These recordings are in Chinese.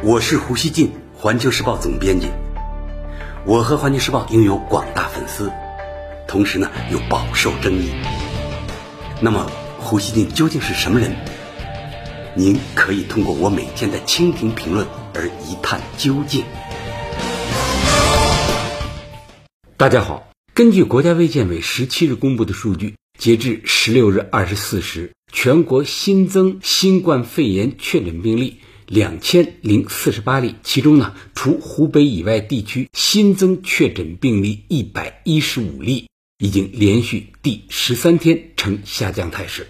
我是胡锡进，环球时报总编辑。我和环球时报拥有广大粉丝，同时呢又饱受争议。那么，胡锡进究竟是什么人？您可以通过我每天的蜻蜓评论而一探究竟。大家好，根据国家卫健委十七日公布的数据，截至十六日二十四时，全国新增新冠肺炎确诊病例。两千零四十八例，其中呢，除湖北以外地区新增确诊病例一百一十五例，已经连续第十三天呈下降态势。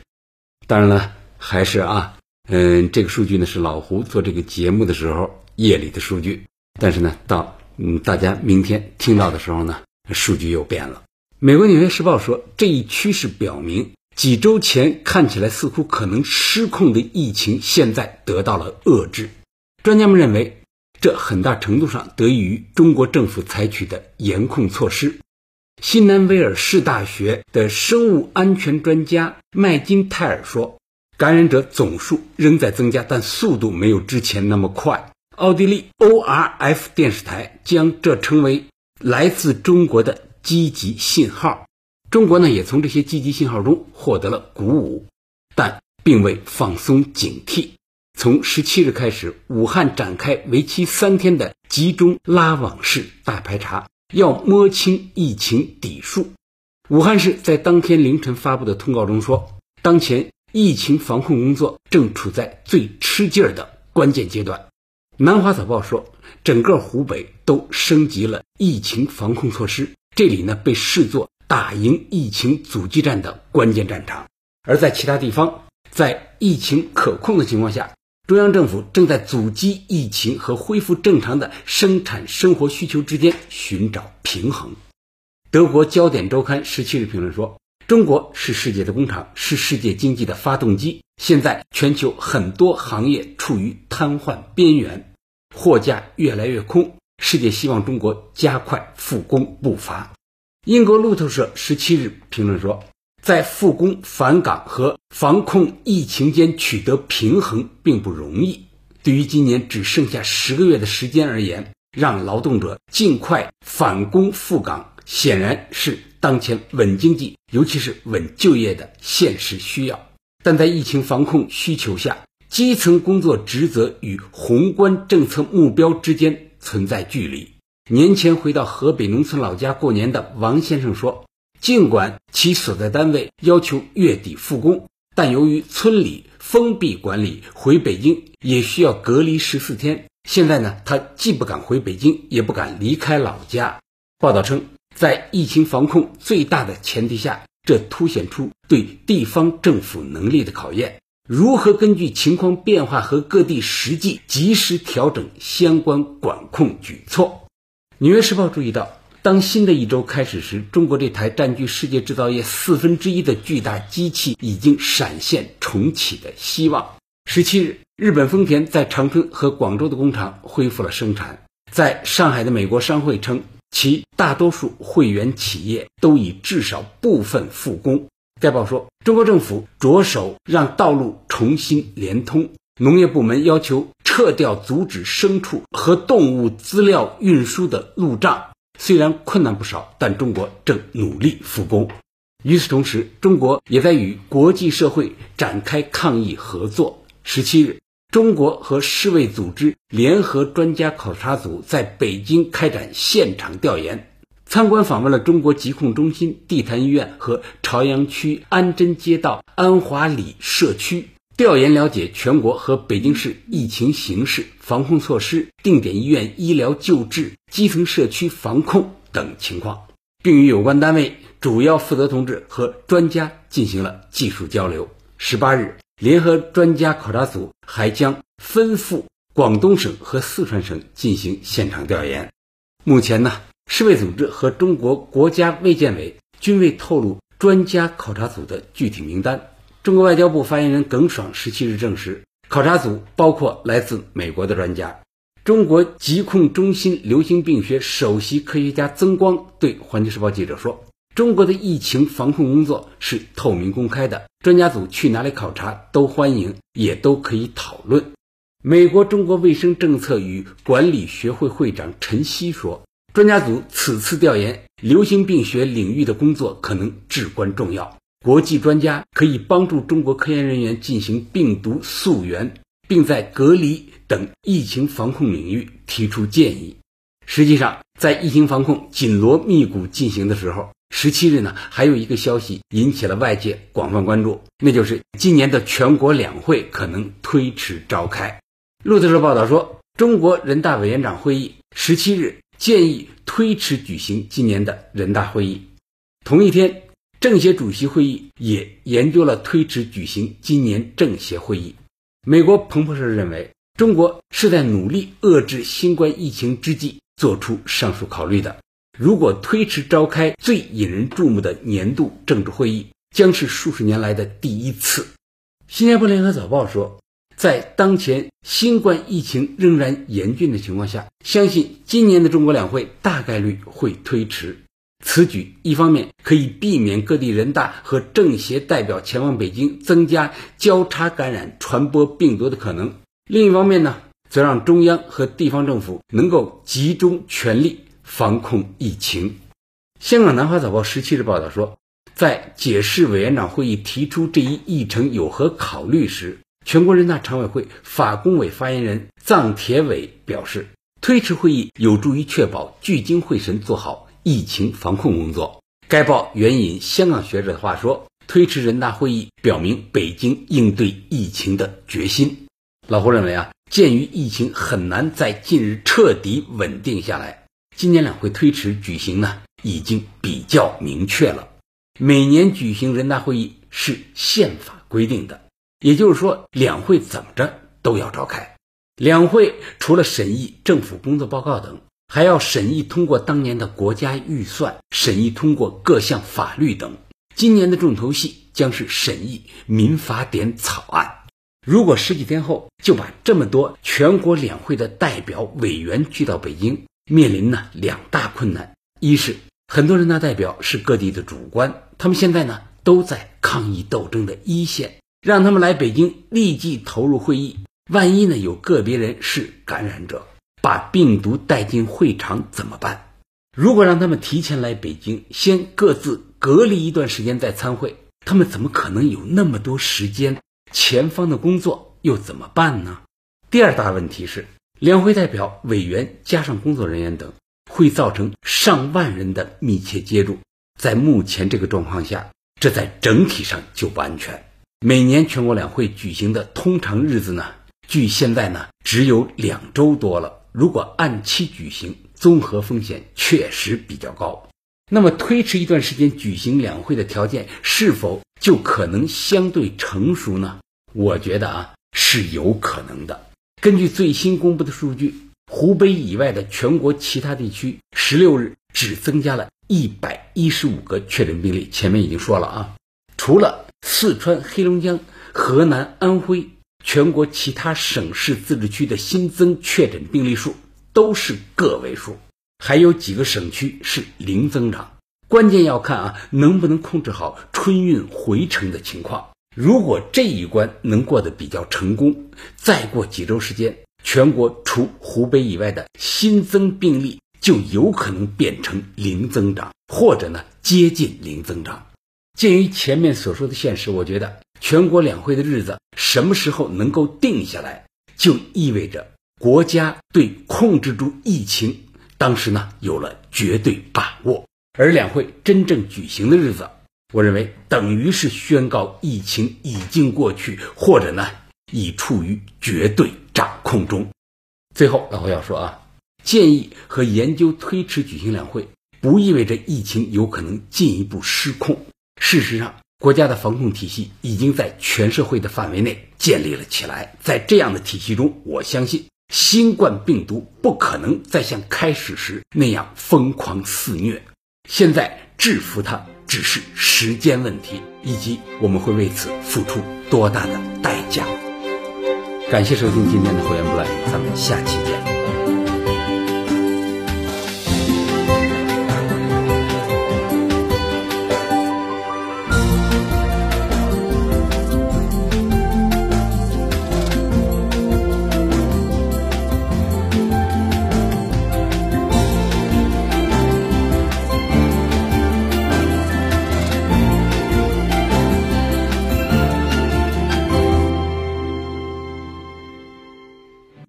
当然了，还是啊，嗯，这个数据呢是老胡做这个节目的时候夜里的数据，但是呢，到嗯大家明天听到的时候呢，数据又变了。美国《纽约时报》说，这一趋势表明。几周前看起来似乎可能失控的疫情，现在得到了遏制。专家们认为，这很大程度上得益于中国政府采取的严控措施。新南威尔士大学的生物安全专家麦金泰尔说：“感染者总数仍在增加，但速度没有之前那么快。”奥地利 ORF 电视台将这称为来自中国的积极信号。中国呢，也从这些积极信号中获得了鼓舞，但并未放松警惕。从十七日开始，武汉展开为期三天的集中拉网式大排查，要摸清疫情底数。武汉市在当天凌晨发布的通告中说，当前疫情防控工作正处在最吃劲儿的关键阶段。南华早报说，整个湖北都升级了疫情防控措施，这里呢被视作。打赢疫情阻击战的关键战场，而在其他地方，在疫情可控的情况下，中央政府正在阻击疫情和恢复正常的生产生活需求之间寻找平衡。德国焦点周刊十七日评论说：“中国是世界的工厂，是世界经济的发动机。现在全球很多行业处于瘫痪边缘，货架越来越空，世界希望中国加快复工步伐。”英国路透社十七日评论说，在复工返岗和防控疫情间取得平衡并不容易。对于今年只剩下十个月的时间而言，让劳动者尽快返工复岗，显然是当前稳经济，尤其是稳就业的现实需要。但在疫情防控需求下，基层工作职责与宏观政策目标之间存在距离。年前回到河北农村老家过年的王先生说：“尽管其所在单位要求月底复工，但由于村里封闭管理，回北京也需要隔离十四天。现在呢，他既不敢回北京，也不敢离开老家。”报道称，在疫情防控最大的前提下，这凸显出对地方政府能力的考验：如何根据情况变化和各地实际，及时调整相关管控举措。《纽约时报》注意到，当新的一周开始时，中国这台占据世界制造业四分之一的巨大机器已经闪现重启的希望。十七日，日本丰田在长春和广州的工厂恢复了生产。在上海的美国商会称，其大多数会员企业都已至少部分复工。该报说，中国政府着手让道路重新连通，农业部门要求。撤掉阻止牲畜和动物资料运输的路障，虽然困难不少，但中国正努力复工。与此同时，中国也在与国际社会展开抗疫合作。十七日，中国和世卫组织联合专家考察组在北京开展现场调研，参观访问了中国疾控中心、地坛医院和朝阳区安贞街道安华里社区。调研了解全国和北京市疫情形势、防控措施、定点医院医疗救治、基层社区防控等情况，并与有关单位主要负责同志和专家进行了技术交流。十八日，联合专家考察组还将分赴广东省和四川省进行现场调研。目前呢，世卫组织和中国国家卫健委均未透露专家考察组的具体名单。中国外交部发言人耿爽十七日证实，考察组包括来自美国的专家。中国疾控中心流行病学首席科学家曾光对环球时报记者说：“中国的疫情防控工作是透明公开的，专家组去哪里考察都欢迎，也都可以讨论。”美国中国卫生政策与管理学会会长陈曦说：“专家组此次调研流行病学领域的工作可能至关重要。国际专家可以帮助中国科研人员进行病毒溯源，并在隔离等疫情防控领域提出建议。”实际上，在疫情防控紧锣密鼓进行的时候，十七日呢，还有一个消息引起了外界广泛关注，那就是今年的全国两会可能推迟召开。路透社报道说，中国人大委员长会议十七日建议推迟举行今年的人大会议。同一天，政协主席会议也研究了推迟举行今年政协会议。美国彭博社认为，中国是在努力遏制新冠疫情之际。做出上述考虑的，如果推迟召开最引人注目的年度政治会议，将是数十年来的第一次。新加坡联合早报说，在当前新冠疫情仍然严峻的情况下，相信今年的中国两会大概率会推迟。此举一方面可以避免各地人大和政协代表前往北京，增加交叉感染、传播病毒的可能；另一方面呢？则让中央和地方政府能够集中全力防控疫情。香港南华早报十七日报道说，在解释委员长会议提出这一议程有何考虑时，全国人大常委会法工委发言人臧铁伟表示，推迟会议有助于确保聚精会神做好疫情防控工作。该报援引香港学者的话说，推迟人大会议表明北京应对疫情的决心。老胡认为啊。鉴于疫情很难在近日彻底稳定下来，今年两会推迟举行呢，已经比较明确了。每年举行人大会议是宪法规定的，也就是说，两会怎么着都要召开。两会除了审议政府工作报告等，还要审议通过当年的国家预算，审议通过各项法律等。今年的重头戏将是审议民法典草案。如果十几天后就把这么多全国两会的代表委员聚到北京，面临呢两大困难：一是很多人大代表是各地的主官，他们现在呢都在抗疫斗争的一线，让他们来北京立即投入会议，万一呢有个别人是感染者，把病毒带进会场怎么办？如果让他们提前来北京，先各自隔离一段时间再参会，他们怎么可能有那么多时间？前方的工作又怎么办呢？第二大问题是，两会代表、委员加上工作人员等，会造成上万人的密切接触。在目前这个状况下，这在整体上就不安全。每年全国两会举行的通常日子呢，距现在呢只有两周多了。如果按期举行，综合风险确实比较高。那么推迟一段时间举行两会的条件是否？就可能相对成熟呢？我觉得啊是有可能的。根据最新公布的数据，湖北以外的全国其他地区，十六日只增加了一百一十五个确诊病例。前面已经说了啊，除了四川、黑龙江、河南、安徽，全国其他省市自治区的新增确诊病例数都是个位数，还有几个省区是零增长。关键要看啊，能不能控制好春运回程的情况。如果这一关能过得比较成功，再过几周时间，全国除湖北以外的新增病例就有可能变成零增长，或者呢接近零增长。鉴于前面所说的现实，我觉得全国两会的日子什么时候能够定下来，就意味着国家对控制住疫情，当时呢有了绝对把握。而两会真正举行的日子，我认为等于是宣告疫情已经过去，或者呢已处于绝对掌控中。最后，老胡要说啊，建议和研究推迟举行两会，不意味着疫情有可能进一步失控。事实上，国家的防控体系已经在全社会的范围内建立了起来。在这样的体系中，我相信新冠病毒不可能再像开始时那样疯狂肆虐。现在制服它只是时间问题，以及我们会为此付出多大的代价。感谢收听今天的会员不赖，咱们下期见。